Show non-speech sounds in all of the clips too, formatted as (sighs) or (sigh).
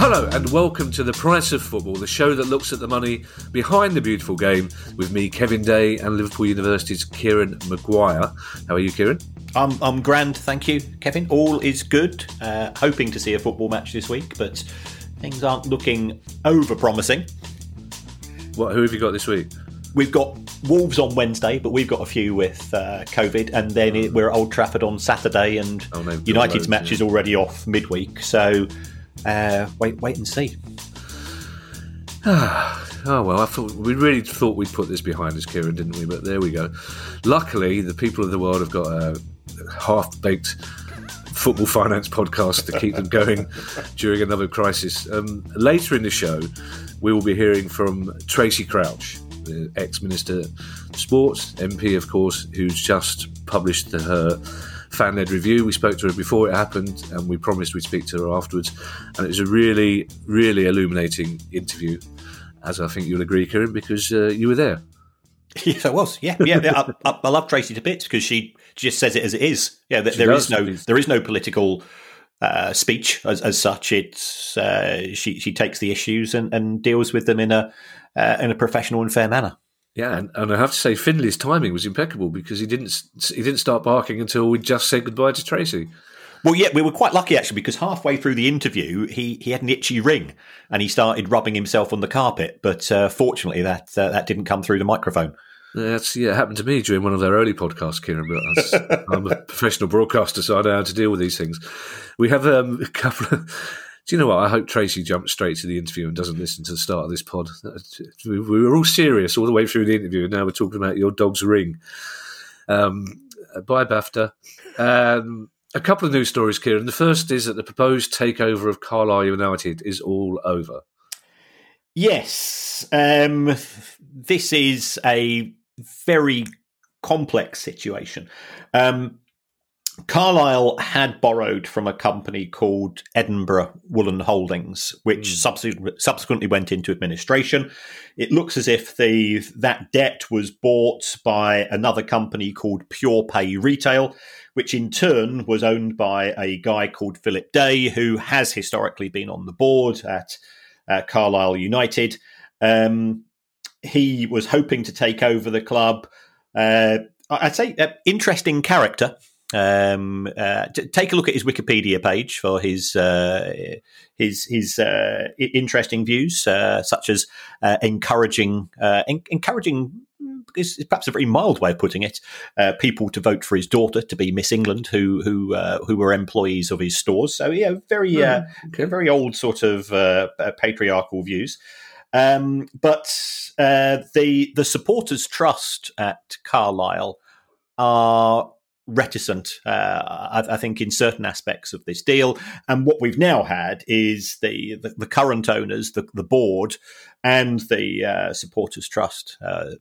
Hello and welcome to The Price of Football, the show that looks at the money behind the beautiful game with me, Kevin Day, and Liverpool University's Kieran Maguire. How are you, Kieran? I'm, I'm grand, thank you, Kevin. All is good. Uh, hoping to see a football match this week, but things aren't looking over promising. What? Who have you got this week? We've got Wolves on Wednesday, but we've got a few with uh, COVID, and then it, we're at Old Trafford on Saturday, and Oh, no, United's loads, match yeah. is already off midweek. So uh, wait, wait and see. (sighs) Oh well, I thought we really thought we'd put this behind us, Kieran, didn't we? But there we go. Luckily, the people of the world have got a half-baked football finance podcast to keep them going (laughs) during another crisis. Um, later in the show, we will be hearing from Tracey Crouch, the ex-minister sports, MP, of course, who's just published her fan-led review. We spoke to her before it happened, and we promised we'd speak to her afterwards. And it was a really, really illuminating interview, as I think you'll agree, Kieran, because uh, you were there. (laughs) Yes, I was. Yeah, yeah. I, I, I love Tracey to bits because she just says it as it is. Yeah, there, She there is no She's- there is no political uh, speech as, as such. It's uh, she she takes the issues and, and deals with them in a uh, in a professional and fair manner. Yeah, and, and I have to say, Finley's timing was impeccable because he didn't he didn't start barking until we just said goodbye to Tracey. Well, yeah, we were quite lucky actually because halfway through the interview, he, he had an itchy ring and he started rubbing himself on the carpet. But uh, fortunately, that uh, that didn't come through the microphone. That's yeah, it happened to me during one of their early podcasts, Kieran. But (laughs) I'm a professional broadcaster, so I know how to deal with these things. We have um, a couple of. Do you know what? I hope Tracey jumps straight to the interview and doesn't listen to the start of this pod. We we were all serious all the way through the interview, and now we're talking about your dog's ring. Um, bye, BAFTA. Um, a couple of news stories, Kieran. The first is that the proposed takeover of Carlisle United is all over. Yes, um, this is a very complex situation. Um, Carlisle had borrowed from a company called Edinburgh Woolen Holdings, which subsequent, subsequently went into administration. It looks as if the that debt was bought by another company called Purepay Retail, which in turn was owned by a guy called Philip Day, who has historically been on the board at uh, Carlisle United. Um, he was hoping to take over the club. Uh, I'd say uh, interesting character. Um, uh, t- take a look at his Wikipedia page for his uh, his his uh, i- interesting views, uh, such as uh, encouraging uh, en- encouraging mm, is perhaps a very mild way of putting it. Uh, people to vote for his daughter to be Miss England, who who uh, who were employees of his stores. So yeah, very uh, very old sort of patriarchal views. Um, but uh, the the supporters' trust at Carlisle are reticent, uh, I, I think, in certain aspects of this deal. And what we've now had is the the, the current owners, the, the board, and the uh, supporters' trust. Uh,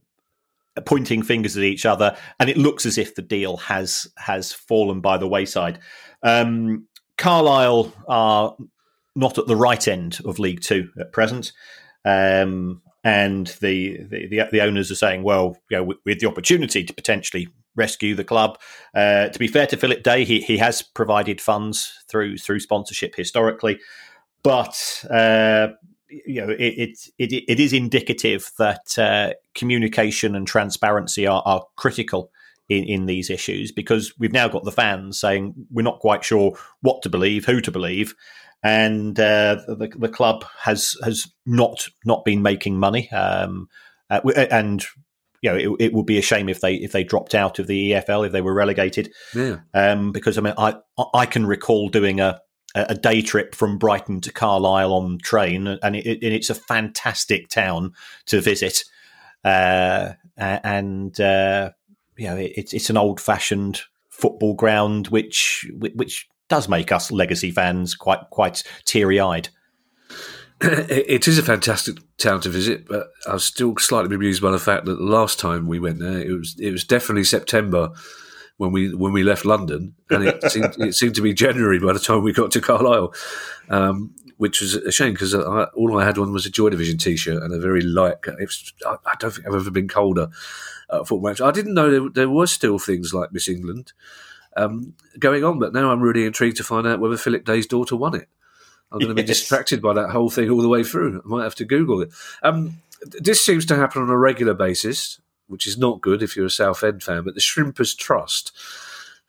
pointing fingers at each other and it looks as if the deal has has fallen by the wayside um, carlisle are not at the right end of league two at present um, and the, the the owners are saying, well, you know, with the opportunity to potentially rescue the club. Uh, to be fair to Philip Day, he he has provided funds through through sponsorship historically, but uh, you know, it it, it, it is indicative that uh, communication and transparency are, are critical in, in these issues because we've now got the fans saying we're not quite sure what to believe, who to believe, and uh, the, the club has has not not been making money, um, uh, and you know it, it, would be a shame if they if they dropped out of the EFL if they were relegated. Yeah, um, because I mean I I can recall doing a a day trip from Brighton to Carlisle on train, and, it, it, it's a fantastic town to visit. Uh, and uh, you know, it's it's an old fashioned football ground, which which does make us legacy fans quite quite teary eyed. (clears throat) It is a fantastic town to visit, but I was still slightly bemused by the fact that the last time we went there, it was it was definitely September when we when we left London, and it (laughs) seemed it seemed to be January by the time we got to Carlisle, um, which was a shame because all I had on was a Joy Division T-shirt and a very light. Was, I, I, don't think I've ever been colder at football match. I didn't know there, there were still things like Miss England um, going on, but now I'm really intrigued to find out whether Philip Day's daughter won it. I'm going to yes. be distracted by that whole thing all the way through. I might have to Google it. Um, this seems to happen on a regular basis which is not good if you're a Southend fan, but the Shrimpers Trust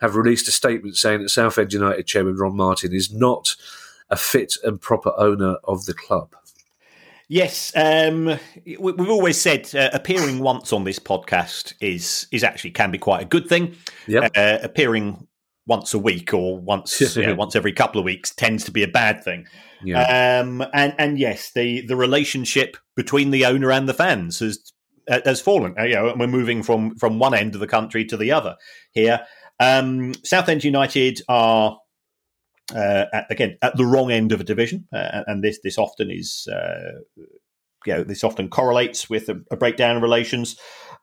have released a statement saying that Southend United chairman Ron Martin is not a fit and proper owner of the club. Yes, um, we've always said uh, appearing once on this podcast is is actually can be quite a good thing. Yep. Uh, appearing once a week or once (laughs) you know, once every couple of weeks tends to be a bad thing. Yeah. Um, and and yes, the the relationship between the owner and the fans has has fallen. Uh, you know, we're moving from from one end of the country to the other here. Um, Southend United are uh, at, again at the wrong end of a division, uh, and this this often is uh, you know this often correlates with a, a breakdown in relations.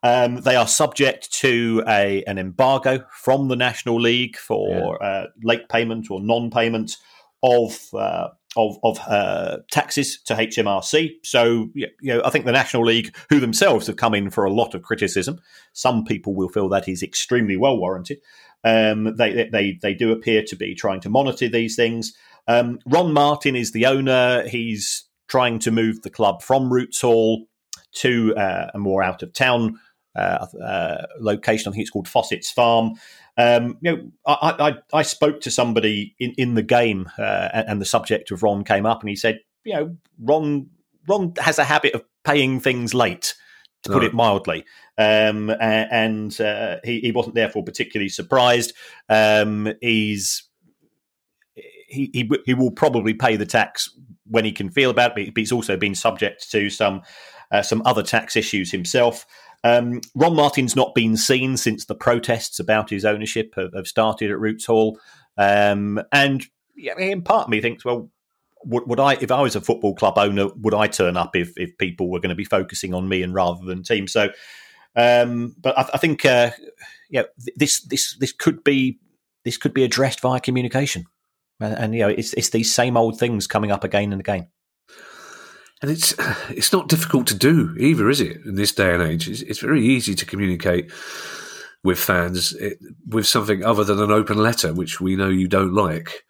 Um, they are subject to a an embargo from the National League for yeah. Uh, late payment or non payment of uh, of, of uh, taxes to HMRC. So, you know, I think the National League, who themselves have come in for a lot of criticism, some people will feel that is extremely well warranted. Um, they, they, they do appear to be trying to monitor these things. Um, Ron Martin is the owner. He's trying to move the club from Roots Hall to uh, a more out of town location. I think it's called Fossett's Farm. Um, you know, I, I, I, spoke to somebody in, in the game, uh, and, and, the subject of Ron came up, and he said, you know, Ron Ron has a habit of paying things late, to put it mildly, um, and uh, he, he wasn't therefore particularly surprised. Um, he's he, he he will probably pay the tax when he can feel about it, but he's also been subject to some uh, some other tax issues himself. Um, Ron Martin's not been seen since the protests about his ownership have, have started at Roots Hall, um, and in part me thinks, well, would, would, I, if I was a football club owner, would I turn up if if people were going to be focusing on me and rather than team? So, um, but I, I think, uh, yeah, this this this could be this could be addressed via communication, and, and you know, it's it's these same old things coming up again and again and it's (sighs) it's not difficult to do either, is it? In this day and age, it's, it's very easy to communicate with fans it, with something other than an open letter, which we know you don't like.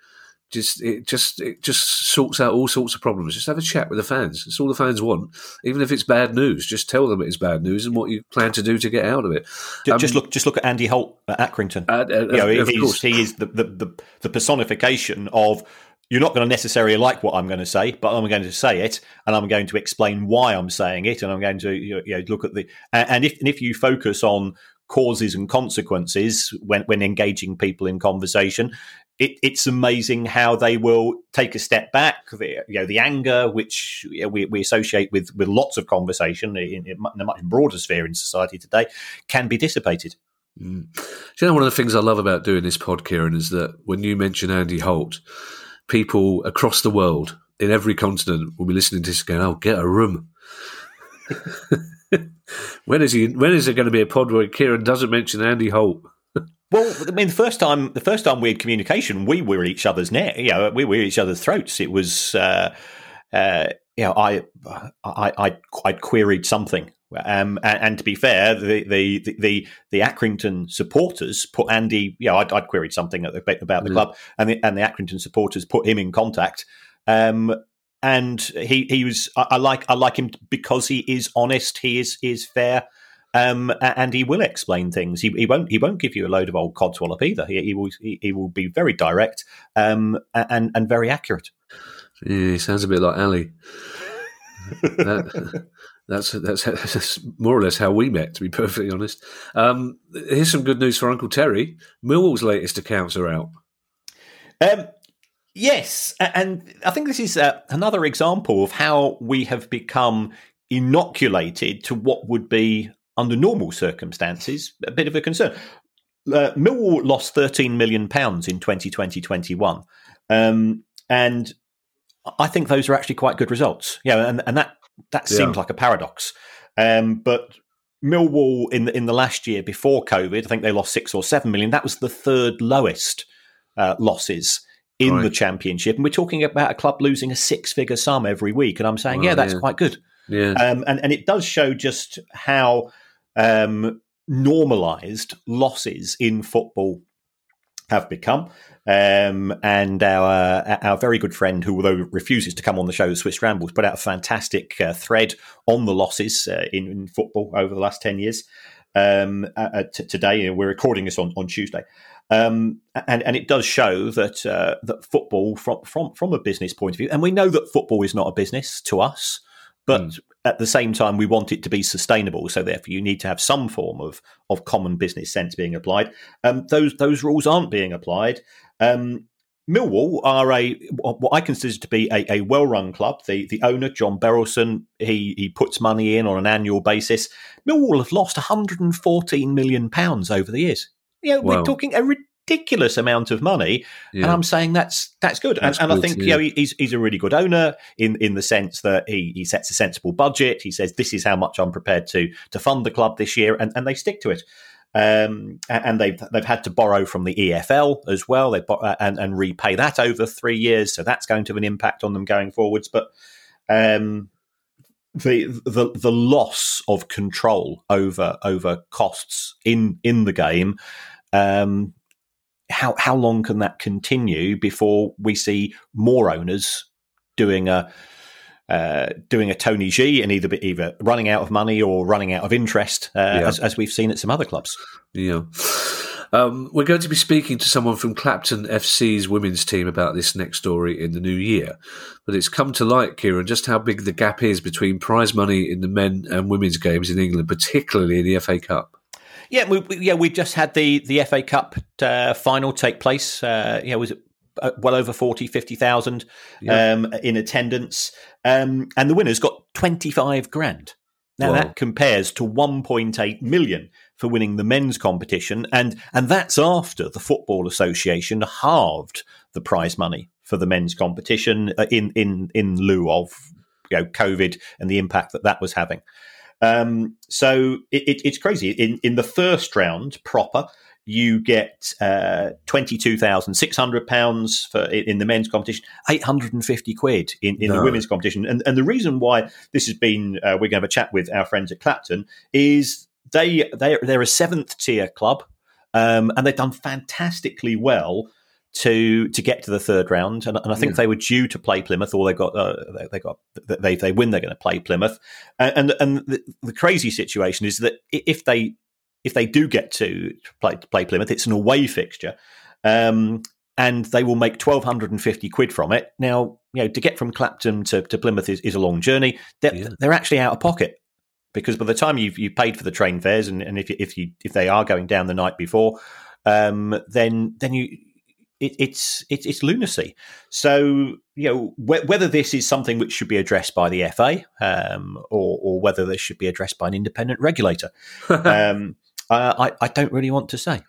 Just it just it just sorts out all sorts of problems. Just have a chat with the fans. It's all the fans want. Even if it's bad news, just tell them it's bad news and what you plan to do to get out of it. Just um, look, just look at Andy Holt at Accrington. Uh, uh, you know, he is the, the, the, the personification of you're not going to necessarily like what I'm going to say, but I'm going to say it, and I'm going to explain why I'm saying it, and I'm going to you know, look at the and if and if you focus on causes and consequences when when engaging people in conversation, it, it's amazing how they will take a step back. The, you know, the anger which we, we associate with with lots of conversation in, in a much broader sphere in society today can be dissipated. Mm. you know one of the things I love about doing this pod, Kieran, is that when you mention Andy Holt people across the world in every continent will be listening to this going, "Oh, get a room." (laughs) when is he? When is there going to be a pod where Kieran doesn't mention Andy Holt? (laughs) well, I mean, the first time, the first time we had communication, we were each other's neck. You know, we were each other's throats. It was, uh, uh, you know, I, I, I, I queried something um, and, and, to be fair, the, the the the Accrington supporters put Andy. Yeah, I'd, I'd queried something about the, about the mm. club, and the and the Accrington supporters put him in contact. Um, and he he was I, I, like I like him because he is honest. He is is fair. Um, and he will explain things. He, he, won't. He won't give you a load of old codswallop either. He, he will. He, he, will be very direct um, and and very accurate. Yeah, he sounds a bit like Ali. (laughs) that, that's, that's, (laughs) that's more or less how we met, to be perfectly honest. Um, here's some good news for Uncle Terry. Millwall's latest accounts are out. Um, yes, and I think this is uh, another example of how we have become inoculated to what would be under normal circumstances, a bit of a concern. Uh, Millwall lost 13 million pounds in 2020-21. Um, and I think those are actually quite good results. Yeah, and, and that that yeah. seems like a paradox. Um, but Millwall in the in the last year before COVID, I think they lost six or seven million. That was the third lowest uh, losses in right. the championship, and we're talking about a club losing a six figure sum every week. And I'm saying, well, yeah, that's yeah. quite good. Yeah, um, and and it does show just how um, normalized losses in football have become. Um, and our our very good friend, who although refuses to come on the show, Swiss Rambles, put out a fantastic uh, thread on the losses uh, in, in, football over the last ten years. Um, uh, t- today, we're recording this on on Tuesday, um, and and it does show that uh, that football from from from a business point of view, and we know that football is not a business to us. But mm. at the same time, we want it to be sustainable. So therefore, you need to have some form of of common business sense being applied. Um, those those rules aren't being applied. Um, Millwall are a what I consider to be a, a well run club. The the owner John Berylson he he puts money in on an annual basis. Millwall have lost 114 million pounds over the years. You know, wow. we're talking a ridiculous amount of money, yeah. and I'm saying that's that's good. That's and, and good, I think yeah. you know he's he's a really good owner in in the sense that he he sets a sensible budget. He says this is how much I'm prepared to to fund the club this year, and, and they stick to it. Um, and they've they've had to borrow from the EFL as well. They uh, and and repay that over three years, so that's going to have an impact on them going forwards. But um, the the the loss of control over over costs in in the game um, how how long can that continue before we see more owners doing a uh, doing a Tony G and either either running out of money or running out of interest, uh, yeah. as, as, we've seen at some other clubs. Yeah. Um, we're going to be speaking to someone from Clapton FC's women's team about this next story in the new year. But it's come to light, Kieran, just how big the gap is between prize money in the men and women's games in England, particularly in the FA Cup. Yeah, we, yeah, we just had the the FA Cup uh, final take place. Uh, yeah, was it well over 40, 50,000 yeah. um, in attendance, um, and the winners got twenty five grand. Now that compares to 1.8 million for winning the men's competition, and and that's after the Football Association halved the prize money for the men's competition uh, in in in lieu of you know COVID and the impact that that was having. Um, so it, it, it's crazy. In in the first round proper, you get uh, twenty two thousand six hundred pounds for in the men's competition, eight hundred and fifty quid in, in no. the women's competition. And and the reason why this has been, uh, we're going to have a chat with our friends at Clapton, is they they they're a seventh tier club, um, and they've done fantastically well to to get to the third round, and, and I think yeah. they were due to play Plymouth, or they got uh, they, they, got they they win, they're going to play Plymouth, and and the, the, crazy situation is that if they if they do get to play play Plymouth, it's an away fixture, um, and they will make twelve hundred and fifty quid from it. Now, you know, to get from Clapton to, to Plymouth is, is a long journey. They're, yeah. they're actually out of pocket because by the time you've you paid for the train fares, and, and if if you if they are going down the night before, um, then then you it, it's it, it's lunacy. So you know wh- whether this is something which should be addressed by the FA um, or, or whether this should be addressed by an independent regulator, (laughs) um, uh, I, I don't really want to say.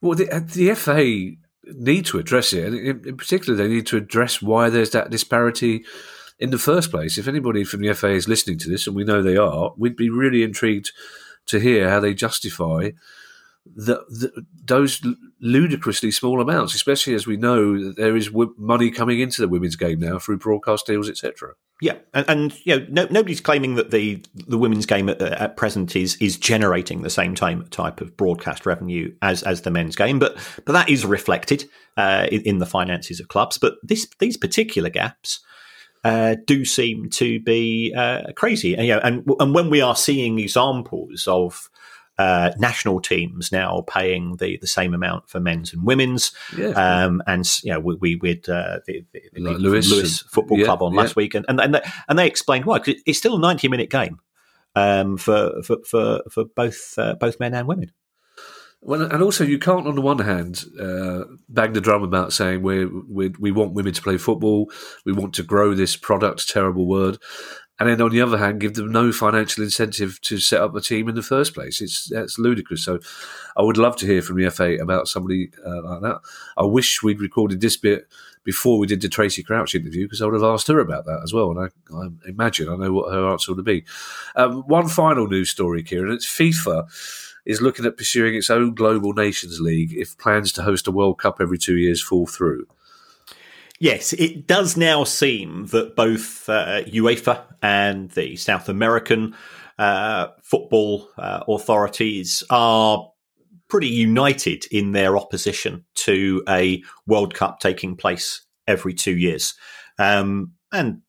Well, the, uh, the FA need to address it, in, in particular, they need to address why there's that disparity in the first place. If anybody from the FA is listening to this, and we know they are, we'd be really intrigued to hear how they justify the, the, those ludicrously small amounts, especially as we know that there is w- money coming into the women's game now through broadcast deals, etc. Yeah, and, and, you know, no, nobody's claiming that the the women's game at, at, present is is generating the same time, type of broadcast revenue as as the men's game, but but that is reflected uh, in, in, the finances of clubs. But this these particular gaps uh, do seem to be uh, crazy. And, you know, and and when we are seeing examples of uh, national teams now paying the, the same amount for men's and women's. Yeah. Um, and you know, we, we with uh, the, the, like Lewes, Lewes Football yeah, Club on yeah. last week, and and and they, and they explained why. Cause it's still a ninety minute game um, for, for for for both uh, both men and women. Well, and also you can't, on the one hand, uh, bang the drum about saying we we we want women to play football, we want to grow this product. Terrible word, and then on the other hand, give them no financial incentive to set up a team in the first place. It's that's ludicrous. So, I would love to hear from the FA about somebody uh, like that. I wish we'd recorded this bit before we did the Tracey Crouch interview because I would have asked her about that as well. And I, I imagine I know what her answer would be. Um, one final news story, Kieran. It's FIFA is looking at pursuing its own global nations league if plans to host a World Cup every two years fall through. Yes, it does now seem that both uh, UEFA and the South American uh, football uh, authorities are pretty united in their opposition to a World Cup taking place every two years. Um, and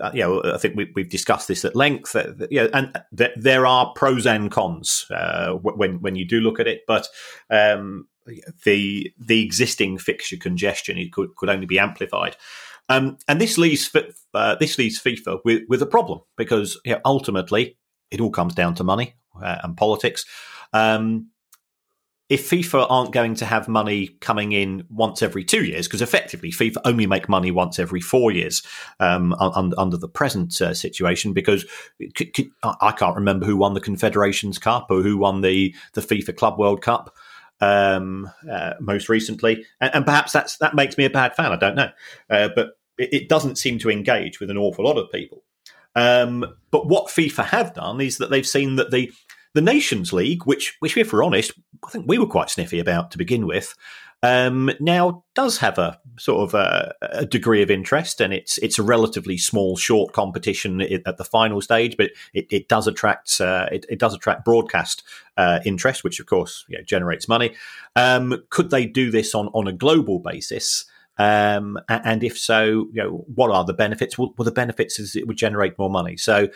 uh, you know, I think we, have discussed this at length. Uh, yeah, and th- there are pros and cons uh, when when you do look at it. But um, the the existing fixture congestion it could, could only be amplified. Um, and this leaves uh, this leaves FIFA with, with a problem because you know, ultimately it all comes down to money uh, and politics. Um, if FIFA aren't going to have money coming in once every two years, because effectively FIFA only make money once every four years um, un- under the present uh, situation, because c- c- I can't remember who won the Confederations Cup or who won the the FIFA Club World Cup um, uh, most recently, and, and, perhaps that's that makes me a bad fan. I don't know, uh, but it, it, doesn't seem to engage with an awful lot of people. Um, but what FIFA have done is that they've seen that the the Nations League, which, which if we're honest, I think we were quite sniffy about to begin with, um, now does have a sort of a, a, degree of interest, and it's it's a relatively small, short competition at the final stage, but it, it does attract uh, it, it, does attract broadcast uh, interest, which of course you know, generates money. Um, could they do this on on a global basis? Um, and if so, you know, what are the benefits? Well, the benefits is it would generate more money. So,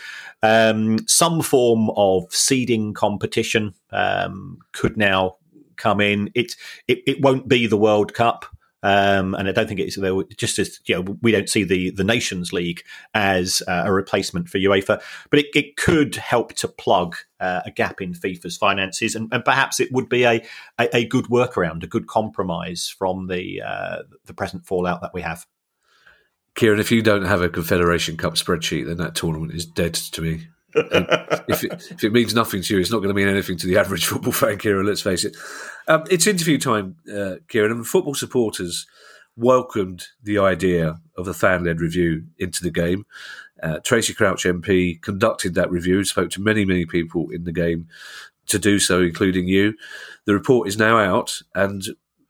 um, some form of seeding competition um, could now come in. It, it it won't be the World Cup. Um, and I don't think it's just as you know we don't see the the Nations League as uh, a replacement for UEFA, but it, it could help to plug uh, a gap in FIFA's finances, and, and perhaps it would be a, a, a good workaround, a good compromise from the uh, the present fallout that we have. Kieran, if you don't have a Confederation Cup spreadsheet, then that tournament is dead to me if, it, if, it, means nothing to you, it's not going to mean anything to the average football fan, Kieran. Let's face it. Um, it's interview time, uh, Kieran, and football supporters welcomed the idea of a fan-led review into the game. Uh, Tracey Crouch MP conducted that review, spoke to many, many people in the game to do so, including you. The report is now out, and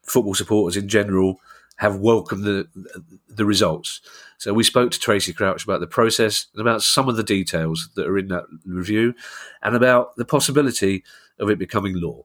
football supporters in general have welcomed the the results. So we spoke to Tracey Crouch about the process and about some of the details that are in that review, and about the possibility of it becoming law.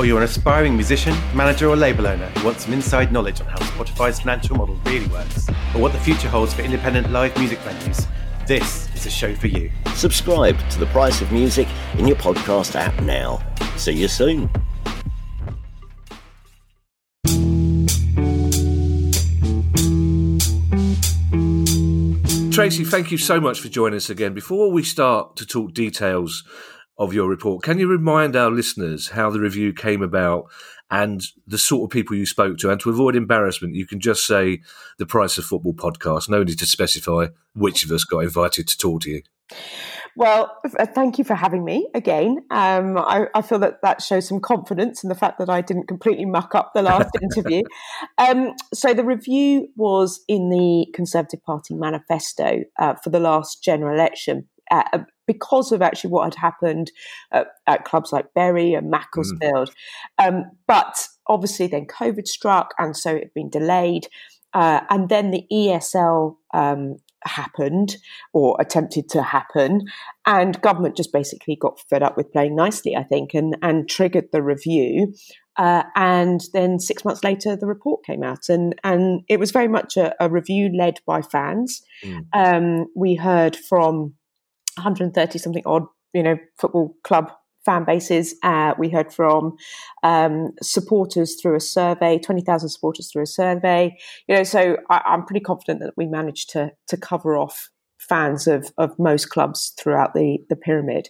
or you're an aspiring musician, manager, or label owner who wants some inside knowledge on how Spotify's financial model really works, or what the future holds for independent live music venues, this is a show for you. Subscribe to The Price of Music in your podcast app now. See you soon. Tracey, thank you so much for joining us again. Before we start to talk details of your report, can you remind our listeners how the review came about and the sort of people you spoke to? And to avoid embarrassment, you can just say the Price of Football podcast. No need to specify which of us got invited to talk to you. Well, uh, thank you for having me again. Um, I, I, feel that that shows some confidence in the fact that I didn't completely muck up the last (laughs) interview. Um, so the review was in the Conservative Party manifesto uh, for the last general election. Uh, because of actually what had happened at, at clubs like Bury and Macclesfield. Mm. Um, but obviously, then COVID struck, and so it had been delayed. Uh, and then the ESL um, happened or attempted to happen, and government just basically got fed up with playing nicely, I think, and and triggered the review. Uh, and then six months later, the report came out, and and it was very much a, a review led by fans. Mm. Um, we heard from 130 something odd, you know, football club fan bases. Uh, we heard from um, supporters through a survey, 20,000 supporters through a survey. You know, so I, am pretty confident that we managed to to cover off fans of, of most clubs throughout the, the pyramid.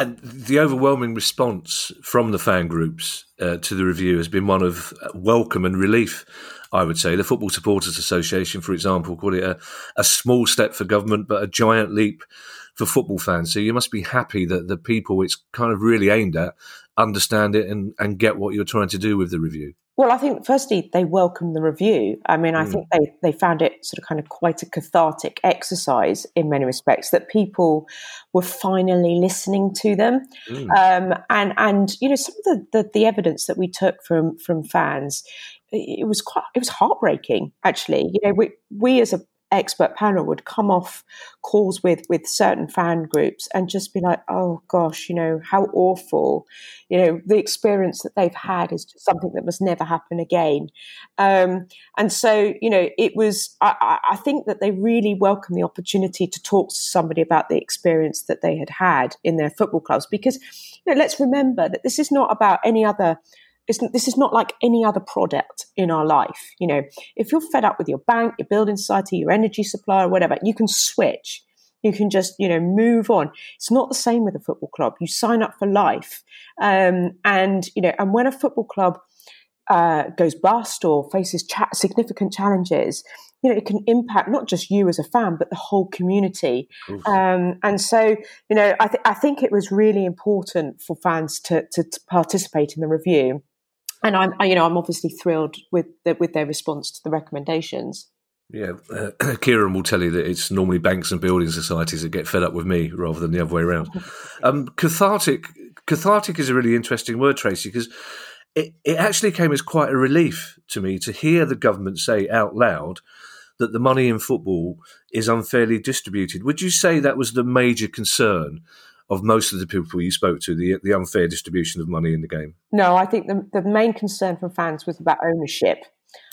And the overwhelming response from the fan groups uh, to the review has been one of welcome and relief. I would say the Football Supporters Association, for example, called it a, a small step for government, but a giant leap for football fans. So you must be happy that the people it's kind of really aimed at understand it and, and get what you're trying to do with the review. Well, I think firstly they welcomed the review. I mean, I mm. think they, they found it sort of kind of quite a cathartic exercise in many respects that people were finally listening to them, mm. um, and and you know some of the, the, the evidence that we took from from fans, it was quite it was heartbreaking actually. You know, we we as a expert panel would come off calls with with certain fan groups and just be like oh gosh you know how awful. You know the experience that they've had is just something that must never happen again. Um, and so you know it was I, I think that they really welcome the opportunity to talk to somebody about the experience that they had had in their football clubs because you know let's remember that this is not about any other this is not like any other product in our life. You know, if you're fed up with your bank, your building society, your energy supplier, whatever, you can switch. You can just, you know, move on. It's not the same with a football club. You sign up for life. Um, and, you know, and when a football club uh, goes bust or faces cha- significant challenges, you know, it can impact not just you as a fan, but the whole community. Um, and so, you know, I, th- I think it was really important for fans to, to, to participate in the review and I'm, you know, I'm obviously thrilled with the, with their response to the recommendations. Yeah, uh, (clears throat) Kieran will tell you that it's normally banks and building societies that get fed up with me rather than the other way around. (laughs) Um, cathartic, cathartic is a really interesting word, Tracey, because it, it actually came as quite a relief to me to hear the government say out loud that the money in football is unfairly distributed. Would you say that was the major concern of most of the people you spoke to, the the unfair distribution of money in the game? No, I think the the main concern from fans was about ownership.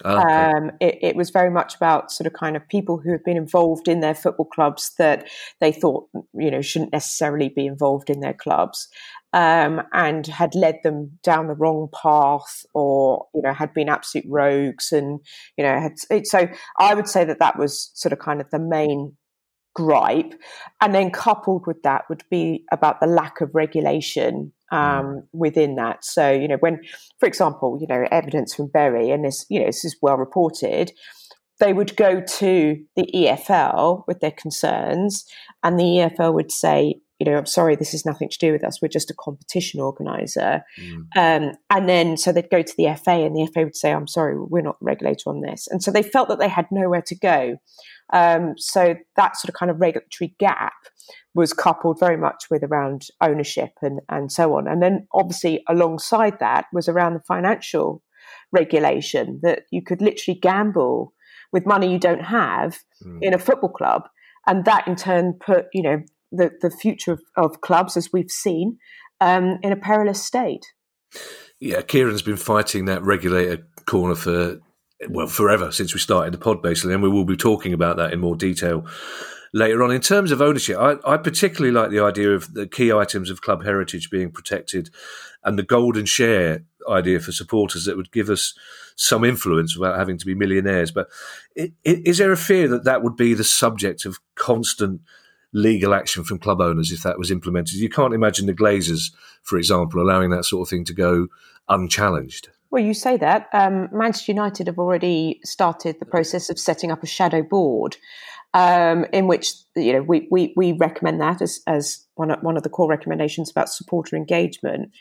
Ah, okay. Um, it, it, was very much about sort of kind of people who have been involved in their football clubs that they thought you know shouldn't necessarily be involved in their clubs, um, and had led them down the wrong path, or you know had been absolute rogues, and you know had so I would say that that was sort of kind of the main gripe. And then coupled with that would be about the lack of regulation um, mm. within that. So, you know, when, for example, you know, evidence from Bury, and this, you know, this is well reported, they would go to the EFL with their concerns, and the EFL would say, you know, I'm sorry, this has nothing to do with us. We're just a competition organizer. Mm. Um, and then so they'd go to the FA, and the FA would say, I'm sorry, we're not the regulator on this. And so they felt that they had nowhere to go. Um, so that sort of kind of regulatory gap was coupled very much with around ownership and, and so on. And then obviously alongside that was around the financial regulation that you could literally gamble with money you don't have mm. in a football club. And that in turn put, you know, the, the future of, of clubs, as we've seen, um, in a perilous state. Yeah, Kieran's been fighting that regulator corner for well, forever since we started the pod, basically, and we will be talking about that in more detail later on. In terms of ownership, I, I, particularly like the idea of the key items of club heritage being protected and the golden share idea for supporters that would give us some influence without having to be millionaires. But is there a fear that that would be the subject of constant legal action from club owners if that was implemented? You can't imagine the Glazers, for example, allowing that sort of thing to go unchallenged. Well, you say that. Um, Manchester United have already started the process of setting up a shadow board. um, in which you know we, we, we recommend that as, as one of, one of the core recommendations about supporter engagement.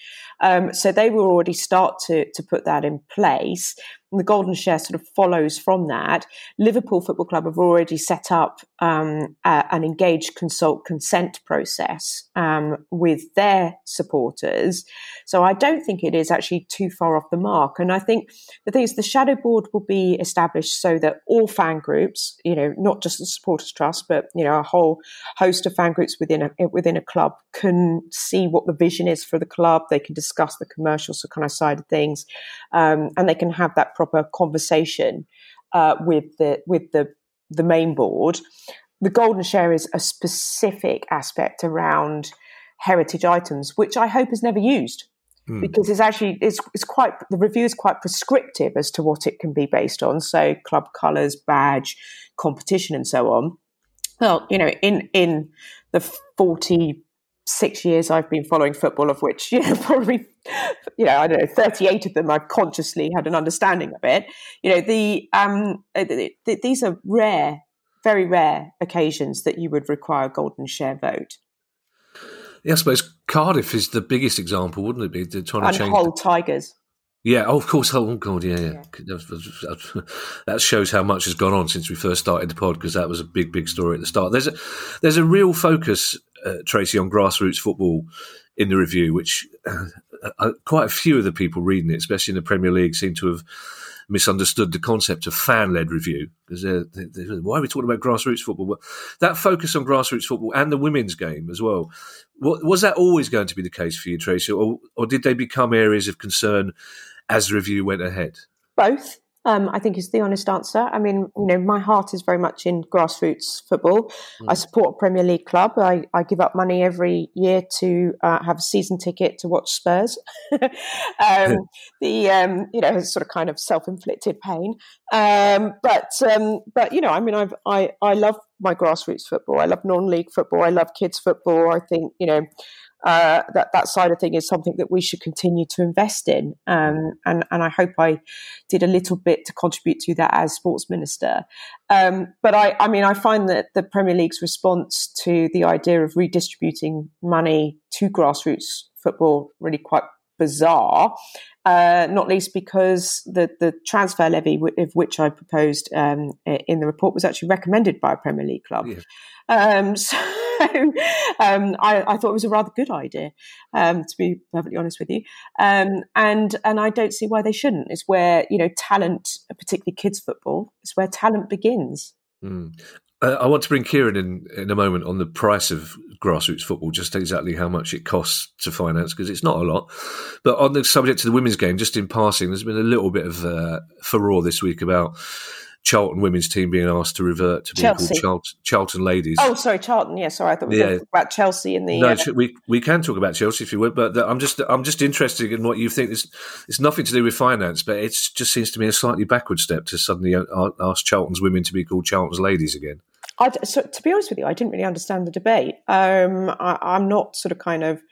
Um, so they will already start to to put that in place. And the Golden Share sort of follows from that. Liverpool Football Club have already set up um, a, an engaged consult consent process um, with their supporters. So I don't think it is actually too far off the mark. And I think the thing is, the shadow board will be established so that all fan groups, you know, not just the supporters trust, but you know, whole host of fan groups within a within a club can see what the vision is for the club. They can discuss the commercial so kind of side of things, um, and they can have that proper conversation uh, with the with the the main board. The golden share is a specific aspect around heritage items, which I hope is never used. Mm. Because it's actually it's, it's quite the review is quite prescriptive as to what it can be based on. So club colours, badge, competition, and so on. Well, you know, in in the forty six years I've been following football, of which (laughs) you know probably you know I don't know thirty eight of them I've consciously had an understanding of it. You know the um the, the, these are rare, very rare occasions that you would require a golden share vote. Yeah, I suppose Cardiff is the biggest example, wouldn't it be? They're trying and to change Hull Tigers. Yeah, oh, of course. Oh, God, yeah, yeah. yeah. That shows how much has gone on since we first started the pod because that was a big, big story at the start. There's a there's a real focus, uh, Tracey, on grassroots football in the review, which uh, uh, quite a few of the people reading it, especially in the Premier League, seem to have misunderstood the concept of fan led review because they're, they're, why are we talking about grassroots football? Well, that focus on grassroots football and the women's game as well. What, was that always going to be the case for you, Tracey, or, or did they become areas of concern as review went ahead? Both. Um, I think is the honest answer. I mean, you know, my heart is very much in grassroots football. Mm. I support a Premier League club. I, I give up money every year to uh, have a season ticket to watch Spurs. (laughs) um, (laughs) the um, you know, sort of kind of self inflicted pain. Um, but um, but you know, I mean, I've, I I love my grassroots football. I love non league football. I love kids football. I think you know uh, that that side of thing is something that we should continue to invest in. Um, and and I hope I did a little bit to contribute to that as sports minister. Um, but I I mean I find that the Premier League's response to the idea of redistributing money to grassroots football really quite bizarre, uh, not least because the, the transfer levy, w- of which I proposed um, in the report, was actually recommended by a Premier League club. Yeah. Um, (laughs) so (laughs) um, I, I, thought it was a rather good idea, um, to be perfectly honest with you. Um, and and I don't see why they shouldn't. It's where you know talent, particularly kids football, is where talent begins. Mm. Uh, I want to bring Kieran in in a moment on the price of grassroots football, just exactly how much it costs to finance, because it's not a lot. But on the subject of the women's game, just in passing, there's been a little bit of uh, furore this week about Charlton women's team being asked to revert to being Chelsea. called Charlton, Charlton Ladies. Oh, sorry, Charlton. Yeah, sorry, I thought we were yeah. about Chelsea in the. No, uh, we we can talk about Chelsea if you would, but I'm just I'm just interested in what you think. It's it's nothing to do with finance, but it just seems to me a slightly backward step to suddenly ask Charlton's women to be called Charlton's Ladies again. I, so, to be honest with you, I didn't really understand the debate. Um, I, I'm not sort of kind of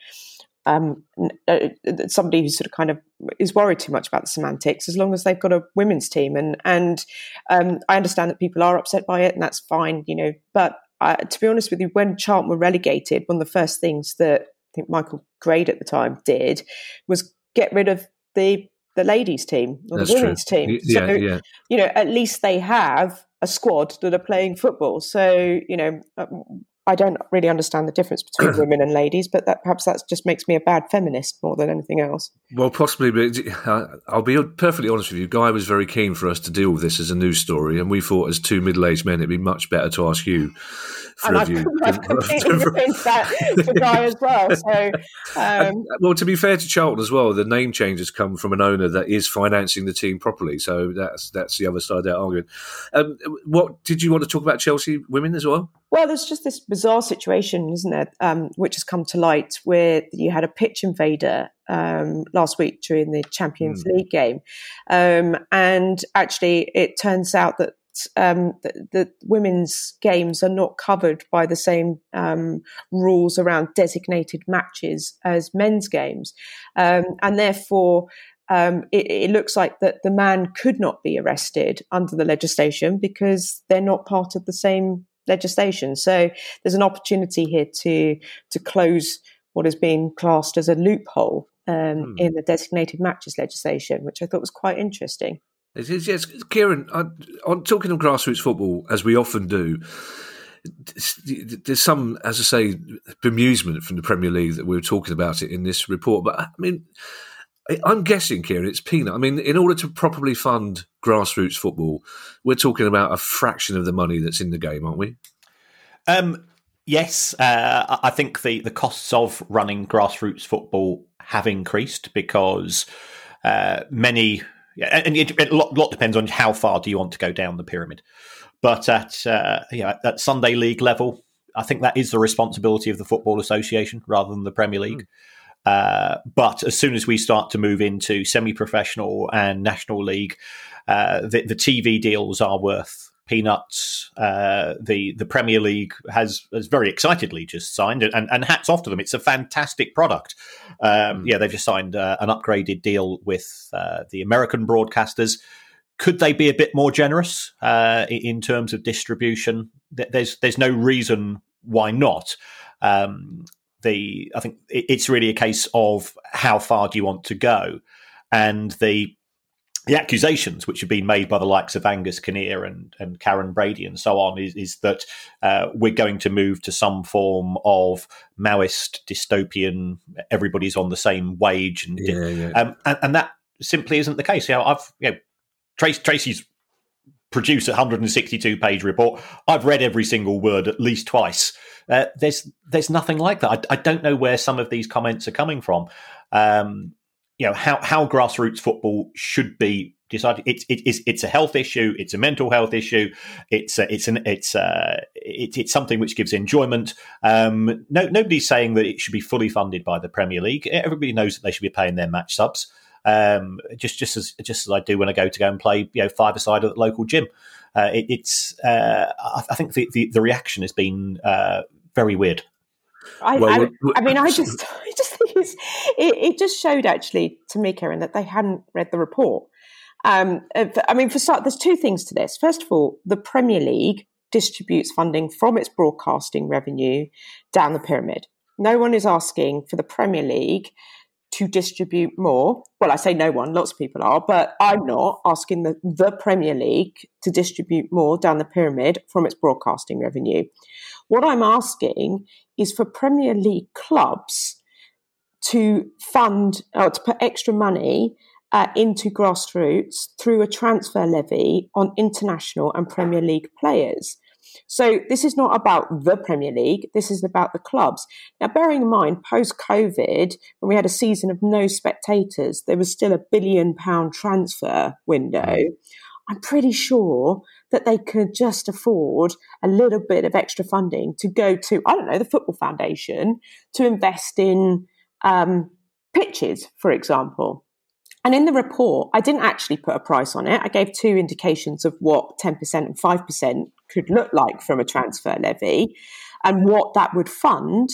um, uh, somebody who sort of kind of is worried too much about the semantics as long as they've got a women's team and and um, I understand that people are upset by it and that's fine you know but uh, to be honest with you when Charlton were relegated one of the first things that I think Michael Grade at the time did was get rid of the the ladies team or that's the women's true. team yeah, so yeah. you know at least they have a squad that are playing football so you know uh, I don't really understand the difference between (clears throat) women and ladies, but that perhaps that just makes me a bad feminist more than anything else. Well, possibly, but uh, I'll be perfectly honest with you. Guy was very keen for us to deal with this as a news story, and we thought, as two middle-aged men, it'd be much better to ask you for and review. I've, (laughs) I've completely (laughs) that for Guy as well. So, um, well, to be fair to Charlton as well, the name change has come from an owner that is financing the team properly. So that's that's the other side of that argument. Um, what did you want to talk about Chelsea women as well? Well, there's just this bizarre situation, isn't there, um, which has come to light where you had a pitch invader um, last week during the Champions mm. League game. Um, and actually, it turns out that um, the, the, women's games are not covered by the same um, rules around designated matches as men's games, um, and therefore. Um, it, it, looks like that the man could not be arrested under the legislation because they're not part of the same legislation. So there's an opportunity here to to close what is being classed as a loophole um, hmm. in the designated matches legislation, which I thought was quite interesting. It is, yes. Kieran, on talking of grassroots football, as we often do, there's some, as I say, bemusement from the Premier League that we were talking about it in this report. But I mean, I'm guessing, Kieran, it's peanut. I mean, in order to properly fund grassroots football, we're talking about a fraction of the money that's in the game, aren't we? Um, yes, uh, I think the the costs of running grassroots football have increased because uh, many, and it, a lot, lot depends on how far do you want to go down the pyramid. But at uh, you know, at Sunday League level, I think that is the responsibility of the Football Association rather than the Premier League. Mm. Uh, but as soon as we start to move into semi-professional and national league, uh, the, the, TV deals are worth peanuts. Uh, the the Premier League has has very excitedly just signed, and, and hats off to them. It's a fantastic product. Um, mm. Yeah, they've just signed uh, an upgraded deal with uh, the American broadcasters. Could they be a bit more generous uh, in terms of distribution? There's there's no reason why not. Um, the I think it's really a case of how far do you want to go, and the the accusations which have been made by the likes of Angus Kinnear and, and Karren Brady and so on is, is that uh, we're going to move to some form of Maoist dystopian. Everybody's on the same wage, and yeah, yeah. Um, and, and, that simply isn't the case. You know, I've you know, Trace, Tracey's produced a 162 page report. I've read every single word at least twice. Uh, there's there's nothing like that. I, I, don't know where some of these comments are coming from. Um, you know how how grassroots football should be decided. It's it, it's it's a health issue. It's a mental health issue. It's a, it's an it's it, it's something which gives enjoyment. Um, no nobody's saying that it should be fully funded by the Premier League. Everybody knows that they should be paying their match subs. Um, just just as just as I do when I go to go and play you know five aside at the local gym. Uh, it, it's uh, I, think the, the, the reaction has been uh, very weird. I, well, I, I, mean, I just, (laughs) I just think it, it, just showed actually to me, Kieran, that they hadn't read the report. Um, uh, I mean, for start, there's two things to this. First of all, the Premier League distributes funding from its broadcasting revenue down the pyramid. No one is asking for the Premier League to distribute more. Well, I say no one, lots of people are, but I'm not asking the, the Premier League to distribute more down the pyramid from its broadcasting revenue. What I'm asking is for Premier League clubs to fund or to put extra money uh, into grassroots through a transfer levy on international and Premier League players. So this is not about the Premier League. This is about the clubs. Now, bearing in mind, post COVID, when we had a season of no spectators, there was still a billion pound transfer window. I'm pretty sure that they could just afford a little bit of extra funding to go to, I don't know, the Football Foundation to invest in um, pitches, for example. And in the report, I didn't actually put a price on it. I gave two indications of what 10% and 5% could look like from a transfer levy and what that would fund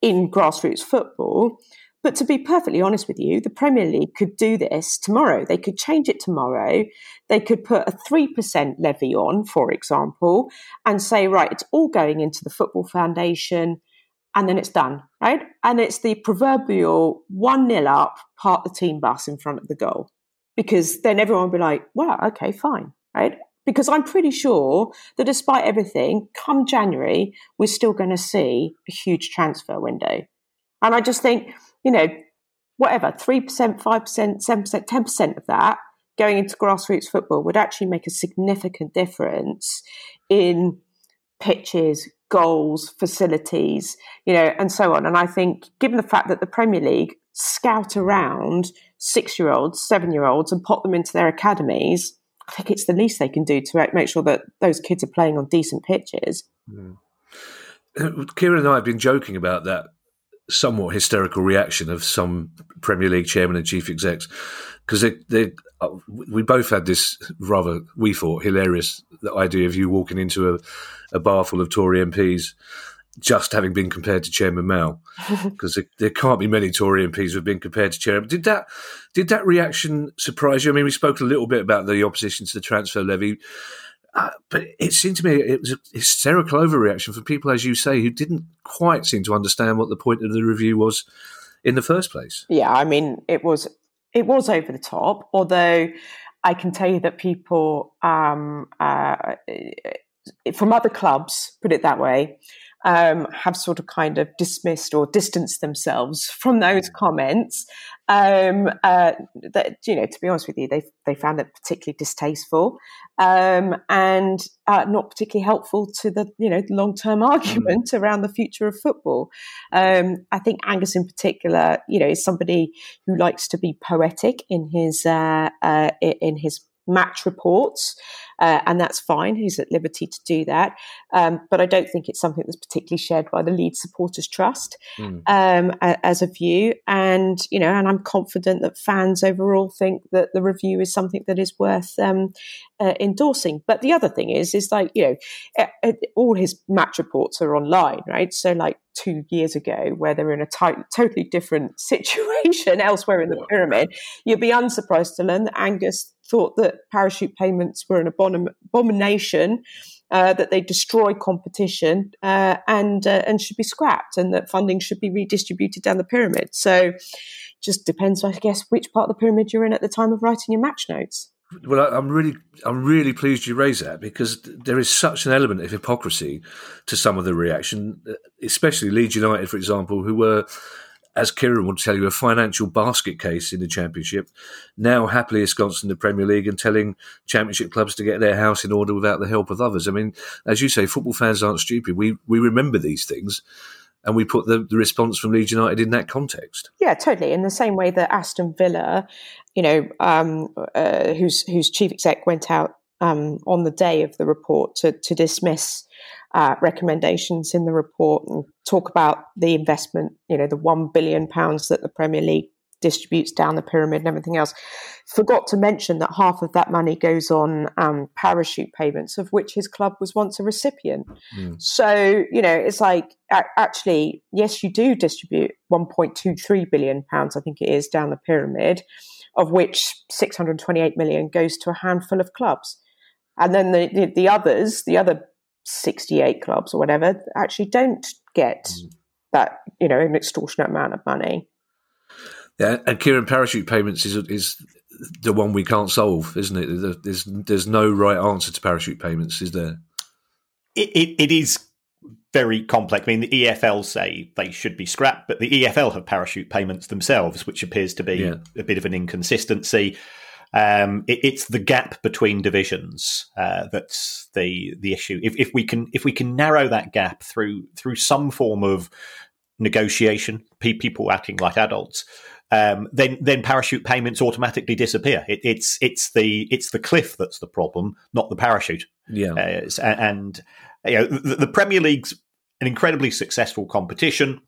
in grassroots football. But to be perfectly honest with you, the Premier League could do this tomorrow. They could change it tomorrow. They could put a 3% levy on, for example, and say, right, it's all going into the Football Foundation, and then it's done, right? And it's the proverbial one nil up, part the team bus in front of the goal. Because then everyone will be like, well, okay, fine, right? Because I'm pretty sure that despite everything, come January, we're still going to see a huge transfer window. And I just think, you know, whatever, 3%, 5%, 7%, 10% of that going into grassroots football would actually make a significant difference in pitches, goals, facilities, you know, and so on. And I think given the fact that the Premier League scout around six year olds, seven year olds and pop them into their academies, I think it's the least they can do to make sure that those kids are playing on decent pitches. Mm. (clears throat) Kieran and I have been joking about that somewhat hysterical reaction of some Premier League chairman and chief execs because they, they uh, we both had this rather we thought hilarious the idea of you walking into a, a bar full of Tory MPs just having been compared to Chairman Mao (laughs) because there, there, can't be many Tory MPs who have been compared to Chairman. Did that did that reaction surprise you? I mean, we spoke a little bit about the opposition to the transfer levy. Uh, but it seemed to me it was a hysterical overreaction for people, as you say, who didn't quite seem to understand what the point of the review was in the first place. Yeah, I mean, it was it was over the top. Although I can tell you that people um, uh, from other clubs, put it that way, um, have sort of kind of dismissed or distanced themselves from those comments. Um, uh, that you know, to be honest with you, they they found it particularly distasteful um, and uh, not particularly helpful to the you know long term (laughs) mm. argument mm. around the future of football. Um, I think Angus, in particular, you know, is somebody who likes to be poetic in his uh, uh in his match reports, uh, and that's fine. He's at liberty to do that. Um, but I don't think it's something that's particularly shared by the Leeds Supporters Trust mm. um, as a view. And you know, and I'm confident that fans overall think that the review is something that is worth um, uh, endorsing. But the other thing is, is like you know, all his match reports are online, right? So like two years ago, where they're in a t- totally different (laughs) situation elsewhere in the pyramid, you'd be unsurprised to learn that Angus thought that parachute payments were an abomination, uh, that they destroy competition uh, and uh, and should be scrapped, and that funding should be redistributed down the pyramid. So, just depends, I guess, which part of the pyramid you're in at the time of writing your match notes. Well, I'm really, I'm really pleased you raised that because there is such an element of hypocrisy to some of the reaction, especially Leeds United, for example, who were as Kieran will tell you, a financial basket case in the Championship, now happily ensconced in the Premier League and telling Championship clubs to get their house in order without the help of others. I mean, as you say, football fans aren't stupid. We we remember these things. And we put the, the response from Leeds United in that context. Yeah, totally. In the same way that Aston Villa, you know, um, uh, whose whose chief exec went out um, on the day of the report to to dismiss uh, recommendations in the report and talk about the investment, you know, the one billion pounds that the Premier League distributes down the pyramid and everything else. Forgot to mention that half of that money goes on um, parachute payments, of which his club was once a recipient. Mm. So, you know, it's like actually, yes, you do distribute 1.23 billion pounds, I think it is, down the pyramid, of which 628 million goes to a handful of clubs. And then the, the, the others, the other 68 clubs or whatever actually don't get mm. that, you know, an extortionate amount of money. Yeah, and Kieran parachute payments is is the one we can't solve, isn't it? There's there's no right answer to parachute payments, is there? It, it, it is very complex. I mean, the EFL say they should be scrapped, but the EFL have parachute payments themselves, which appears to be yeah. a bit of an inconsistency. Um, it, it's the gap between divisions uh, that's the the issue. If, if we can if we can narrow that gap through through some form of negotiation, people acting like adults, um, then then parachute payments automatically disappear. It, it's it's the it's the cliff that's the problem, not the parachute. Yeah, uh, and you know the, the Premier League's an incredibly successful competition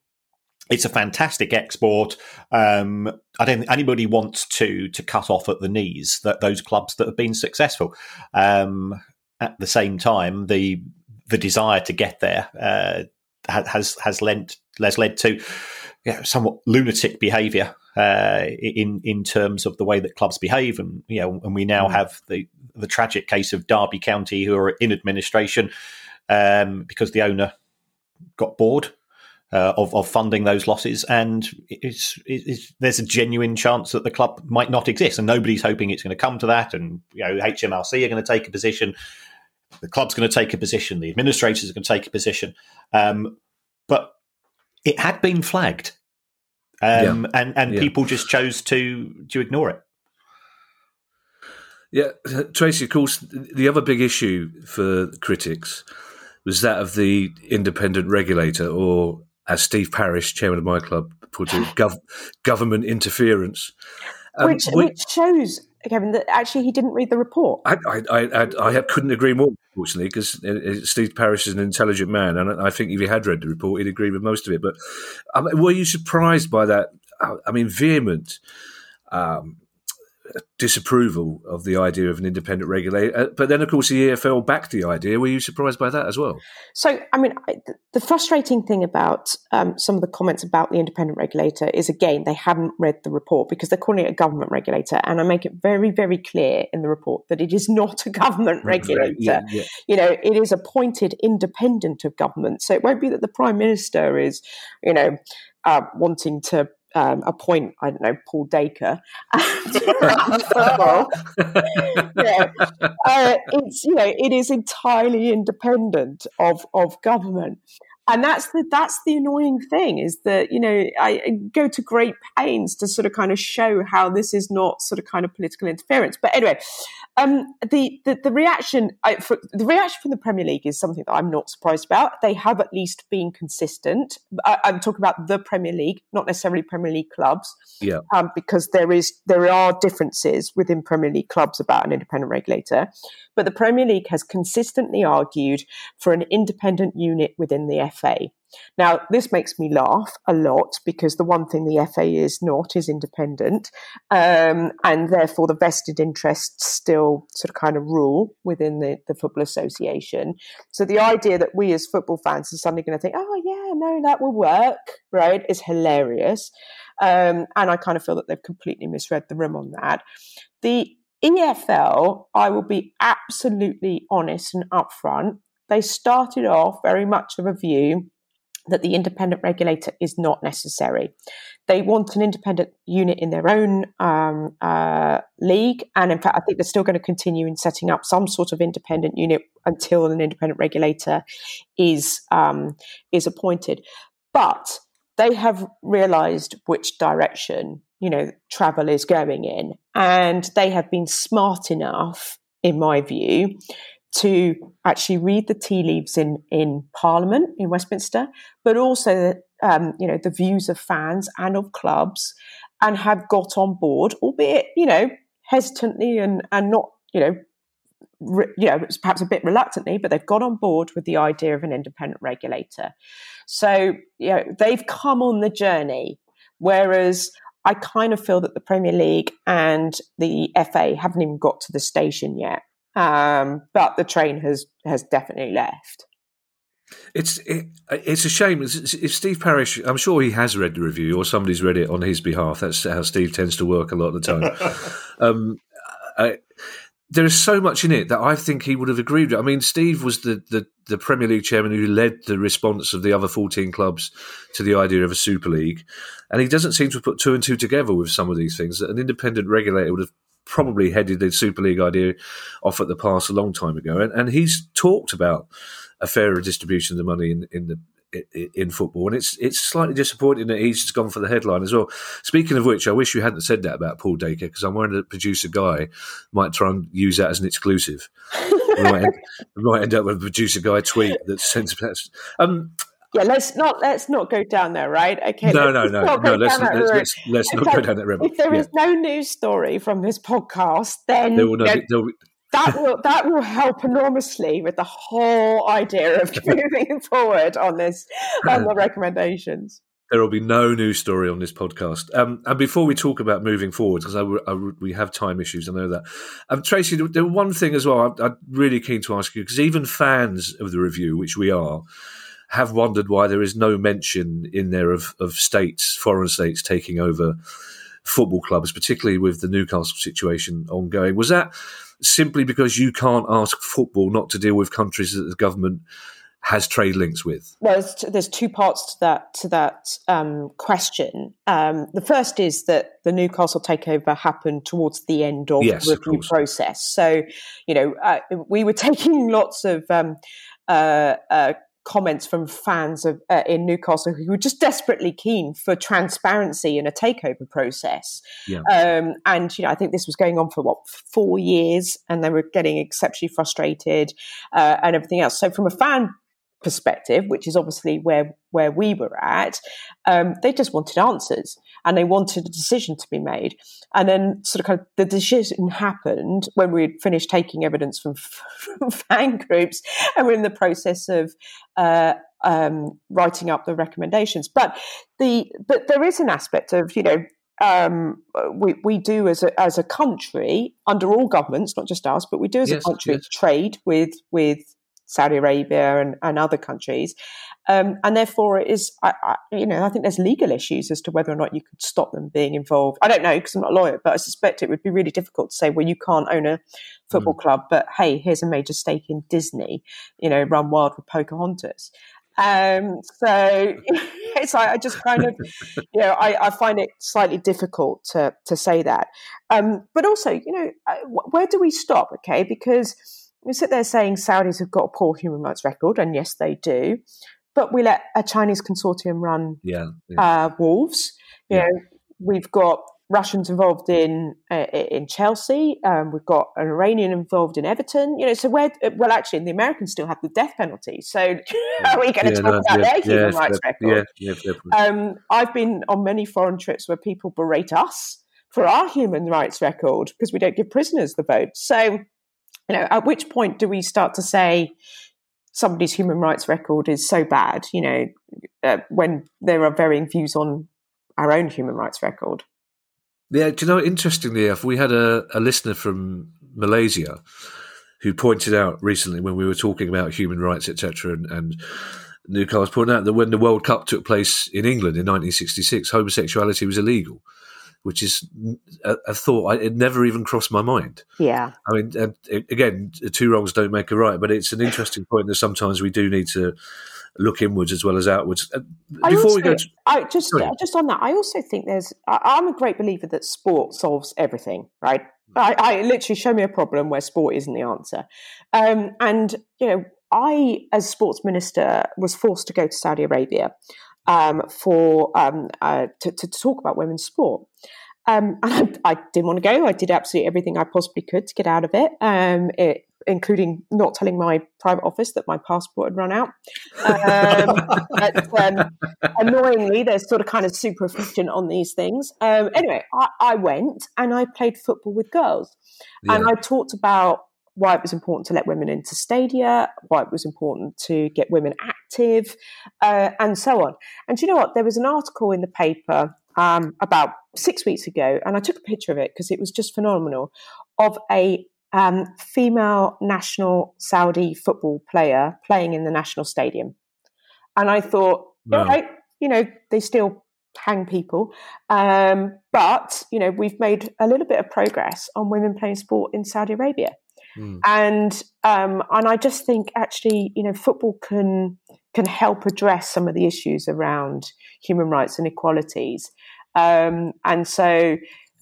it's a fantastic export. Um, I don't think anybody wants to to cut off at the knees that those clubs that have been successful. Um, at the same time, the the desire to get there uh, has has lent has led to yeah, somewhat lunatic behaviour uh, in in terms of the way that clubs behave, and you know, and we now mm. have the the tragic case of Derby County who are in administration um, because the owner got bored uh, of, of funding those losses, and it's, it's, there's a genuine chance that the club might not exist, and nobody's hoping it's going to come to that. And you know, HMRC are going to take a position, the club's going to take a position, the administrators are going to take a position, um, but it had been flagged, um, yeah. and and yeah. people just chose to to ignore it. Yeah, Tracey. Of course, the other big issue for critics was that of the independent regulator, or as Steve Parish, chairman of my club, put it, gov- government interference. Um, which, which, shows, Kevin, that actually he didn't read the report. I, I, I, I couldn't agree more, unfortunately, because uh, uh, Steve Parish is an intelligent man, and I think if he had read the report, he'd agree with most of it. But um, were you surprised by that? Uh, I mean, vehement um, disapproval of the idea of an independent regulator. Uh, but then, of course, the EFL backed the idea. Were you surprised by that as well? So, I mean, the frustrating thing about um, some of the comments about the independent regulator is, again, they haven't read the report because they're calling it a government regulator. And I make it very, very clear in the report that it is not a government regulator. Yeah, yeah. You know, it is appointed independent of government. So it won't be that the prime minister is, you know, uh, wanting to um, appoint, I don't know, Paul Dacre football. (laughs) yeah. uh, it's you know it is entirely independent of of government and that's the that's the annoying thing is that you know I, I, go to great pains to sort of kind of show how this is not sort of kind of political interference. But anyway, um, the, the, the reaction I, for, the reaction from the Premier League is something that I'm not surprised about. They have at least been consistent. I, am talking about the Premier League, not necessarily Premier League clubs. Yeah. Um, because there is there are differences within Premier League clubs about an independent regulator, but the Premier League has consistently argued for an independent unit within the FA. Now, this makes me laugh a lot because the one thing the FA is not is independent, um, and therefore the vested interests still sort of kind of rule within the, the Football Association. So the idea that we as football fans are suddenly going to think, oh, yeah, no, that will work, right, is hilarious. Um, and I kind of feel that they've completely misread the room on that. The EFL, I will be absolutely honest and upfront. They started off very much of a view that the independent regulator is not necessary. They want an independent unit in their own um, uh, league. And in fact, I think they're still going to continue in setting up some sort of independent unit until an independent regulator is, um, is appointed. But they have realized which direction you know travel is going in and they have been smart enough in my view to actually read the tea leaves in in Parliament in Westminster, but also um, you know the views of fans and of clubs, and have got on board, albeit you know hesitantly and and not you know re, you know perhaps a bit reluctantly, but they've got on board with the idea of an independent regulator. So you know they've come on the journey, whereas I kind of feel that the Premier League and the FA haven't even got to the station yet. Um, but the train has has definitely left. It's it, it's a shame. If Steve Parish, I'm sure he has read the review or somebody's read it on his behalf. That's how Steve tends to work a lot of the time. (laughs) um, I, there is so much in it that I think he would have agreed with. I mean, Steve was the, the, the, Premier League chairman who led the response of the other 14 clubs to the idea of a Super League. And he doesn't seem to have put two and two together with some of these things. That an independent regulator would have probably headed the Super League idea off at the pass a long time ago, and, and he's talked about a fairer distribution of the money in, in the in football, and it's it's slightly disappointing that he's just gone for the headline as well. Speaking of which, I wish you hadn't said that about Paul Dacre because I'm worried that producer guy might try and use that as an exclusive. we, might end, (laughs) we might end up with a producer guy tweet that sends. Um, yeah, let's not let's not go down there, right? Okay. No, no, no, no. Let's let's, let's, let's not go down that road. If there yeah. is no news story from this podcast, then will you know, that will that will help enormously with the whole idea of (laughs) moving forward on this on the (laughs) recommendations. There will be no news story on this podcast. Um, and before we talk about moving forward, because we have time issues, I know that. Um, Tracey, there, one thing as well I, I'm really keen to ask you, because even fans of the review, which we are, have wondered why there is no mention in there of, of states, foreign states taking over football clubs, particularly with the Newcastle situation ongoing. Was that simply because you can't ask football not to deal with countries that the government has trade links with? Well there's there's two parts to that to that um, question. Um, the first is that the Newcastle takeover happened towards the end of yes, the review process. So, you know, uh, we were (laughs) taking lots of um, uh, uh, comments from fans of uh, in Newcastle who were just desperately keen for transparency in a takeover process. Yeah. Um, and you know, I think this was going on for what four years, and they were getting exceptionally frustrated uh, and everything else. So, from a fan perspective, which is obviously where where we were at, um, they just wanted answers and they wanted a decision to be made. And then, sort of, kind of the decision happened when we had finished taking evidence from, (laughs) from fan groups, and we're in the process of uh, um, writing up the recommendations. But the but there is an aspect of you know um, we, we do as a, as a country, under all governments, not just us, but we do as yes, a country yes. trade with with Saudi Arabia and, and other countries. Um, and therefore, it is, I, I, you know, I think there's legal issues as to whether or not you could stop them being involved. I don't know because I'm not a lawyer, but I suspect it would be really difficult to say, well, you can't own a football mm. club, but hey, here's a major stake in Disney, you know, run wild with Pocahontas. Um, so (laughs) it's like I just kind of, (laughs) you know, I, I, find it slightly difficult to to say that. Um, but also, you know, uh, where do we stop? Okay, because we sit there saying Saudis have got a poor human rights record, and yes, they do. But we let a Chinese consortium run yeah, yeah. Uh, Wolves. You yeah. know, we've got Russians involved in uh, in Chelsea. Um, we've got an Iranian involved in Everton. You know, so where? Well, actually, the Americans still have the death penalty. So (laughs) are we going to yeah, talk no, about yeah, their human yeah, rights record? Yeah, um, I've been on many foreign trips where people berate us for our human rights record because we don't give prisoners the vote. So, you know, at which point do we start to say? Somebody's human rights record is so bad, you know, uh, when there are varying views on our own human rights record. Yeah, do you know, interestingly enough, we had a, a listener from Malaysia who pointed out recently when we were talking about human rights, etc., and, and Newcastle pointed out that when the World Cup took place in England in 1966, homosexuality was illegal, which is a, a thought I, it never even crossed my mind. Yeah, I mean, again, two wrongs don't make a right, but it's an interesting point that sometimes we do need to look inwards as well as outwards. Uh, before also, we go, to, I just sorry. just on that, I also think there's. I, am a great believer that sport solves everything. Right? I, I, literally show me a problem where sport isn't the answer, um, and you know, I as sports minister was forced to go to Saudi Arabia um, for um, uh, to, to, talk about women's sport. Um, (laughs) and I, I, didn't want to go. I did absolutely everything I possibly could to get out of it. Um, it including not telling my private office that my passport had run out. Um, (laughs) but, um, annoyingly, they're sort of kind of super efficient on these things. Um, anyway, I, I, went and I played football with girls, yeah. and I talked about why it was important to let women into stadia, why it was important to get women active, uh, and so on. And you know what? There was an article in the paper um, about six weeks ago, and I took a picture of it because it was just phenomenal of a um, female national Saudi football player playing in the national stadium. And I thought, wow. right, you know, they still hang people. Um, but, you know, we've made a little bit of progress on women playing sport in Saudi Arabia. Mm. And um, and I just think actually, you know, football can can help address some of the issues around human rights and equalities. Um, and so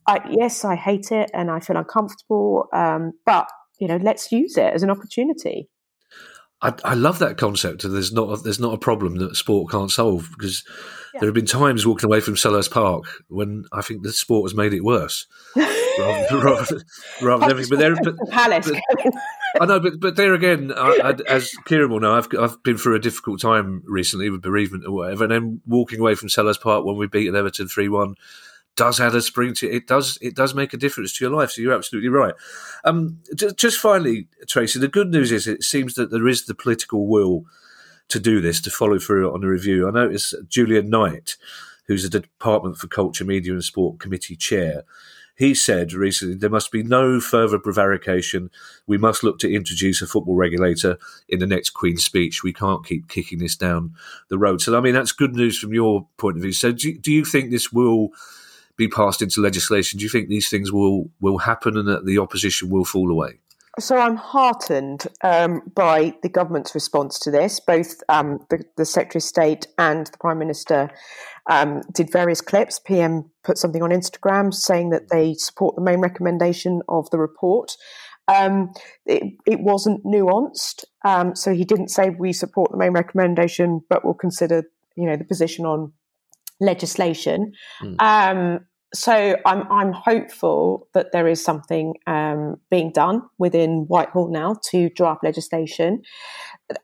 I, yes, I hate it and I feel uncomfortable, um, but you know, let's use it as an opportunity. I, I, love that concept. There's not a, there's not a problem that sport can't solve because yeah. there have been times walking away from Selhurst Park when I think the sport has made it worse. rather, rather, (laughs) rather than, but there, but, the palace. But, I know, but but there again, I, I, as Kieran will know, I've I've been through a difficult time recently with bereavement or whatever, and then walking away from Selhurst Park when we beat Everton three one does add a spring to it. Does it does make a difference to your life? So you're absolutely right. Um, just finally, Tracey, the good news is it seems that there is the political will to do this to follow through on the review. I noticed Julian Knight, who's the Department for Culture, Media and Sport Committee chair. He said recently there must be no further prevarication. We must look to introduce a football regulator in the next Queen's speech. We can't keep kicking this down the road. So, I mean, that's good news from your point of view. So, do, do you think this will be passed into legislation, do you think these things will will happen and that the opposition will fall away? So I'm heartened um, by the government's response to this. Both um, the, the, Secretary of State and the Prime Minister um, did various clips. PM put something on Instagram saying that they support the main recommendation of the report. Um, it, it, wasn't nuanced, um, so he didn't say we support the main recommendation, but we'll consider you know the position on legislation. Mm. Um, so I'm I'm hopeful that there is something um, being done within Whitehall now to draft legislation.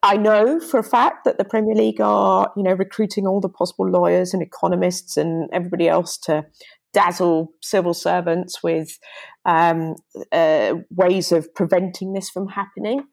I know for a fact that the Premier League are you know recruiting all the possible lawyers and economists and everybody else to dazzle civil servants with um, uh, ways of preventing this from happening.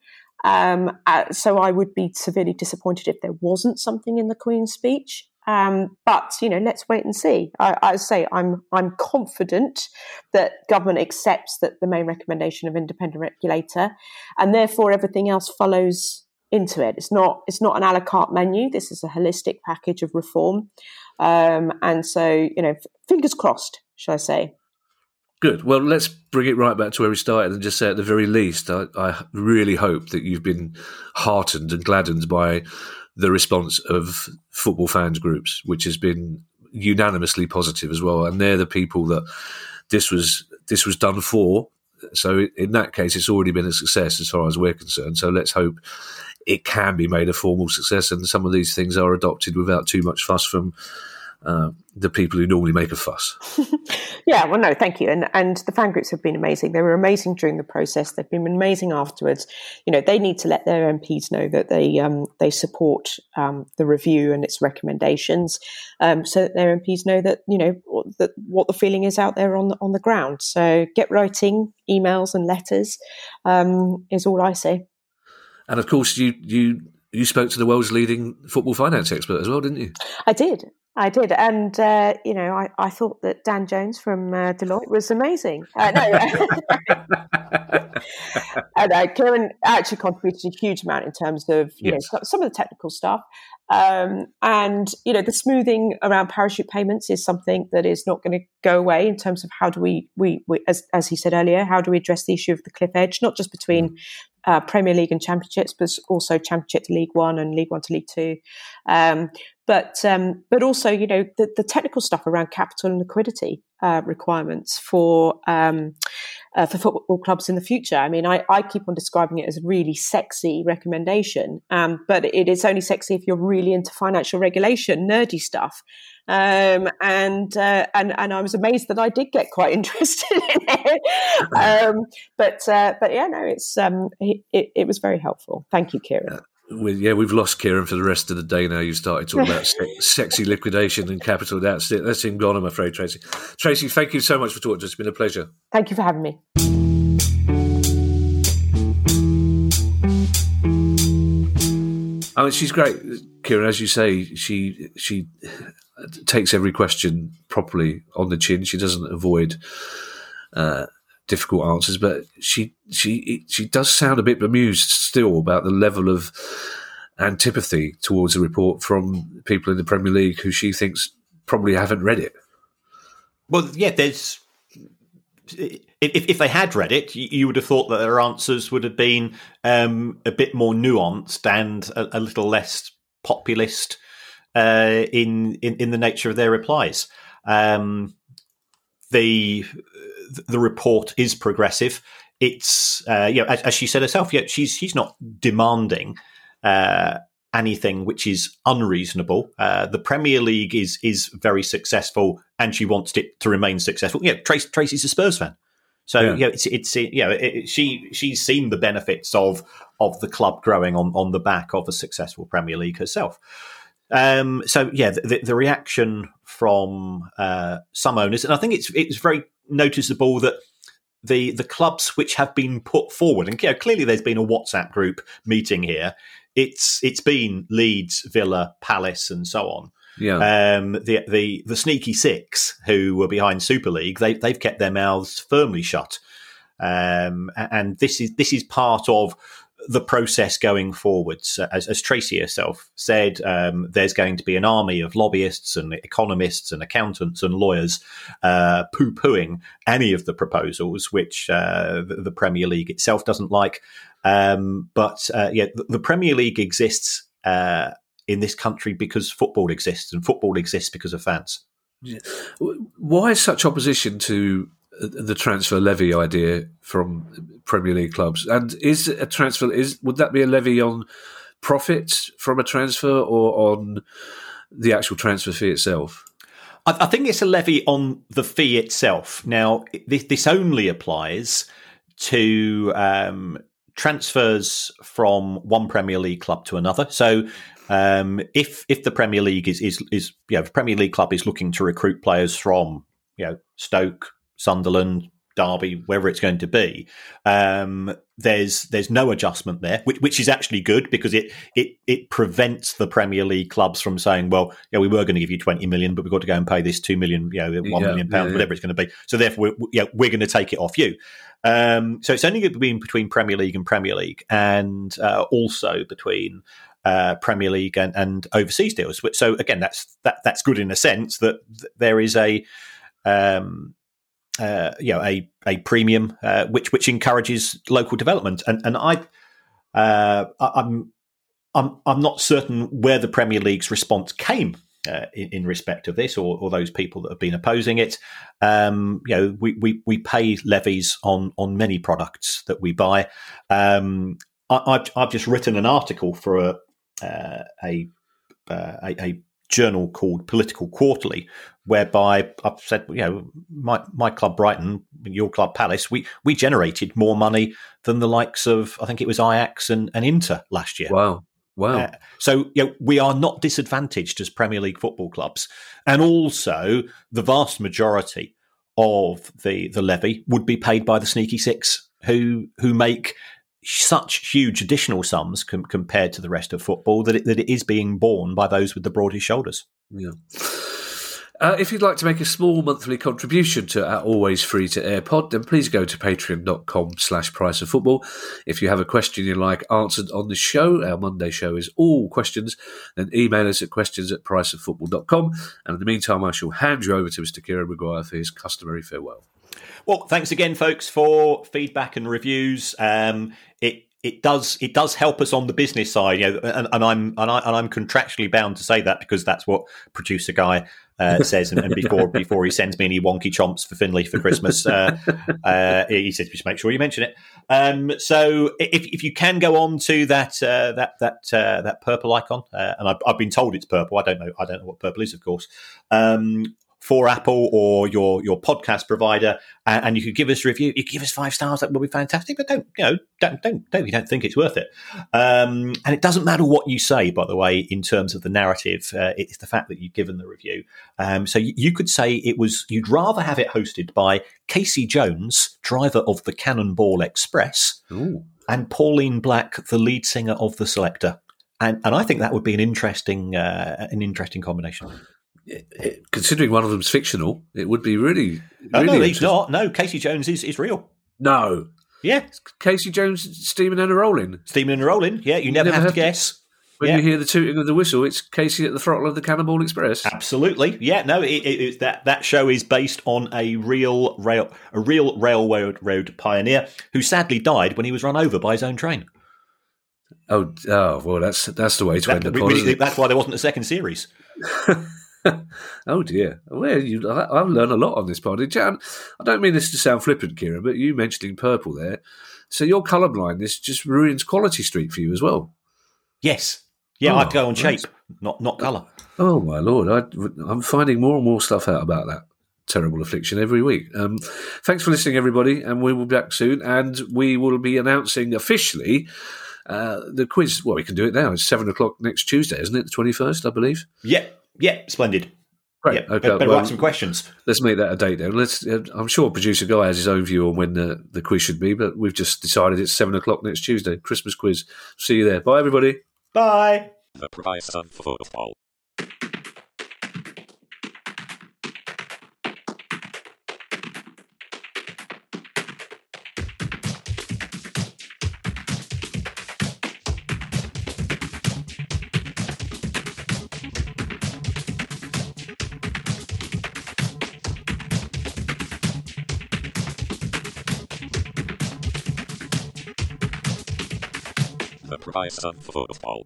Um, uh, so I would be severely disappointed if there wasn't something in the Queen's speech Um, but you know, let's wait and see. I, I say I'm I'm confident that government accepts that the main recommendation of independent regulator, and therefore everything else follows into it. It's not it's not an a la carte menu. This is a holistic package of reform, um, and so you know, fingers crossed, shall I say? Good. Well, let's bring it right back to where we started and just say at the very least, I, I really hope that you've been heartened and gladdened by the response of football fans groups, which has been unanimously positive as well. And they're the people that this was this was done for. So in that case, it's already been a success as far as we're concerned. So let's hope it can be made a formal success, and some of these things are adopted without too much fuss from uh, the people who normally make a fuss. (laughs) yeah, well, no, thank you. And and the fan groups have been amazing. They were amazing during the process. They've been amazing afterwards. You know, they need to let their MPs know that they um, they support um, the review and its recommendations, um, so that their MPs know that you know that what the feeling is out there on the on the ground. So get writing emails and letters um, is all I say. And of course, you you you spoke to the world's leading football finance expert as well, didn't you? I did. I did, and uh, you know, I, I thought that Dan Jones from uh, Deloitte was amazing. Uh, no, (laughs) and uh, Kieran actually contributed a huge amount in terms of you yes. know some of the technical stuff, um, and you know the smoothing around parachute payments is something that is not going to go away in terms of how do we, we, we as as he said earlier, how do we address the issue of the cliff edge, not just between mm uh, Premier League and Championships, but also Championship to League One and League One to League Two. Um, but um, but also, you know, the, the, technical stuff around capital and liquidity uh, requirements for um, uh, for football clubs in the future. I mean, I, I, keep on describing it as a really sexy recommendation, um, but it is only sexy if you're really into financial regulation, nerdy stuff. Um, and uh, and and I was amazed that I did get quite (laughs) interested in it. Um, but uh, but yeah, no, it's um, it, it, was very helpful. Thank you, Kieran. We, yeah, we've lost Kieran for the rest of the day now. You started talking about se- (laughs) sexy liquidation and capital. That's it. That's him gone, I'm afraid, Tracey. Tracey, thank you so much for talking to us. It's been a pleasure. Thank you for having me. I mean, she's great, Kieran. As you say, she she takes every question properly on the chin. She doesn't avoid uh, difficult answers, but she she she does sound a bit bemused still about the level of antipathy towards the report from people in the Premier League who she thinks probably haven't read it. Well, yeah, there's. If, if they had read it, you would have thought that their answers would have been um, a bit more nuanced and a, a little less populist uh, in, in, in the nature of their replies. Um, the the report is progressive. It's uh, you know, as, as, she said herself, yeah, she's she's not demanding uh, anything which is unreasonable. Uh, the Premier League is is very successful, and she wants it to remain successful. Yeah, Tracey, Tracey's a Spurs fan, so yeah, yeah it's it's you know it, she she's seen the benefits of of the club growing on on the back of a successful Premier League herself. Um, so yeah, the, the reaction from uh, some owners, and I think it's it's very noticeable that the the clubs which have been put forward, and you know, clearly there's been a WhatsApp group meeting here. It's it's been Leeds, Villa, Palace, and so on. Yeah. Um, the the the sneaky six who were behind Super League, they they've kept their mouths firmly shut. Um, and this is this is part of the process going forwards. As, as Tracey herself said, um, there's going to be an army of lobbyists and economists and accountants and lawyers uh, poo pooing any of the proposals, which uh, the, the, Premier League itself doesn't like. Um, but uh, yeah, the, the, Premier League exists uh, in this country because football exists, and football exists because of fans. Why is such opposition to the transfer levy idea from Premier League clubs. And is a transfer is would that be a levy on profits from a transfer or on the actual transfer fee itself? I, I think it's a levy on the fee itself. Now, this, this only applies to um, transfers from one Premier League club to another. So, um, if if the Premier League is is is you know, Premier League club is looking to recruit players from you know Stoke, Sunderland, derby, wherever it's going to be, um, there's there's no adjustment there, which, which is actually good because it it it prevents the Premier League clubs from saying, well, yeah, we were going to give you twenty million, but we've got to go and pay this two million, you know, one Yeah, million pounds, yeah, whatever it's going to be. So therefore, we're, yeah, we're going to take it off you. Um, so it's only going to be between Premier League and Premier League, and uh, also between uh, Premier League and, and overseas deals. So again, that's that that's good in a sense that there is a um, uh, you know a a premium uh, which which encourages local development. And and I, uh, I'm I'm I'm not certain where the Premier League's response came. Uh, in, in respect of this, or, or those people that have been opposing it, um, you know, we, we, we pay levies on on many products that we buy. Um, I, I've, I've just written an article for a uh, a, uh, a a journal called Political Quarterly, whereby I've said, you know, my my club Brighton, your club Palace, we we generated more money than the likes of I think it was Ajax and, and Inter last year. Wow. Wow. Uh, so you know, we are not disadvantaged as Premier League football clubs, and also the vast majority of the the levy would be paid by the sneaky six who who make such huge additional sums com- compared to the rest of football that it, that it is being borne by those with the broadest shoulders. Yeah. Uh, if you'd like to make a small monthly contribution to our always free to air pod, then please go to patreon.com slash price of football. If you have a question you'd like answered on the show, our Monday show is all questions, then email us at questions at priceoffootball.com. And in the meantime, I shall hand you over to Mr. Kieran Maguire for his customary farewell. Well, thanks again, folks, for feedback and reviews. Um, it it does it does help us on the business side, you know, and, and I'm and, I, and I'm contractually bound to say that because that's what producer guy uh, says. And, and before (laughs) before he sends me any wonky chomps for Finley for Christmas, uh, uh, he says just make sure you mention it. Um, so if, if you can go on to that uh, that that uh, that purple icon, uh, and I've, I've been told it's purple. I don't know. I don't know what purple is, of course. Um, for Apple or your your podcast provider, and, and you could give us a review. You give us five stars, that would be fantastic. But don't you know? Don't don't don't you don't think it's worth it? Um, and it doesn't matter what you say, by the way, in terms of the narrative. Uh, it's the fact that you've given the review. Um, so you, you could say it was you'd rather have it hosted by Casey Jones, driver of the Cannonball Express, Ooh. and Pauline Black, the lead singer of the Selecter. And, and I think that would be an interesting uh, an interesting combination. Considering one of them's fictional, it would be really. Oh, really no, he's not. No, Casey Jones is, is real. No. Yeah, Casey Jones steaming and a rolling. steaming and rolling. Yeah, you never, never have, have to to- guess. When Yeah. you hear the tooting of the whistle, it's Casey at the throttle of the Cannonball Express. Absolutely. Yeah. No. It, it, that that show is based on a real rail a real railroad road pioneer who sadly died when he was run over by his own train. Oh, oh, well, that's that's the way to end the pod. that's why there wasn't a second series. (laughs) (laughs) oh dear. Well, you, I, I've learned a lot on this pod. Jan, I don't mean this to sound flippant, Kieran, but you mentioning purple there. So your colourblindness just ruins Quality Street for you as well. Yes. Yeah, Oh, I'd go on shape, not not colour. Oh my lord, I, I'm finding more and more stuff out about that terrible affliction every week. Um, thanks for listening, everybody, and we will be back soon. And we will be announcing officially uh, the quiz. Well, we can do it now. It's seven o'clock next Tuesday, isn't it? The twenty first, I believe. Yeah. Yeah. Splendid. Great. Yeah. Okay, better better well- write some questions. Let's make that a date then. Let's. Uh, I'm sure producer guy has his own view on when the, the quiz should be, but we've just decided it's seven o'clock next Tuesday. Christmas quiz. See you there. Bye, everybody. Bye. The price of football. Of football.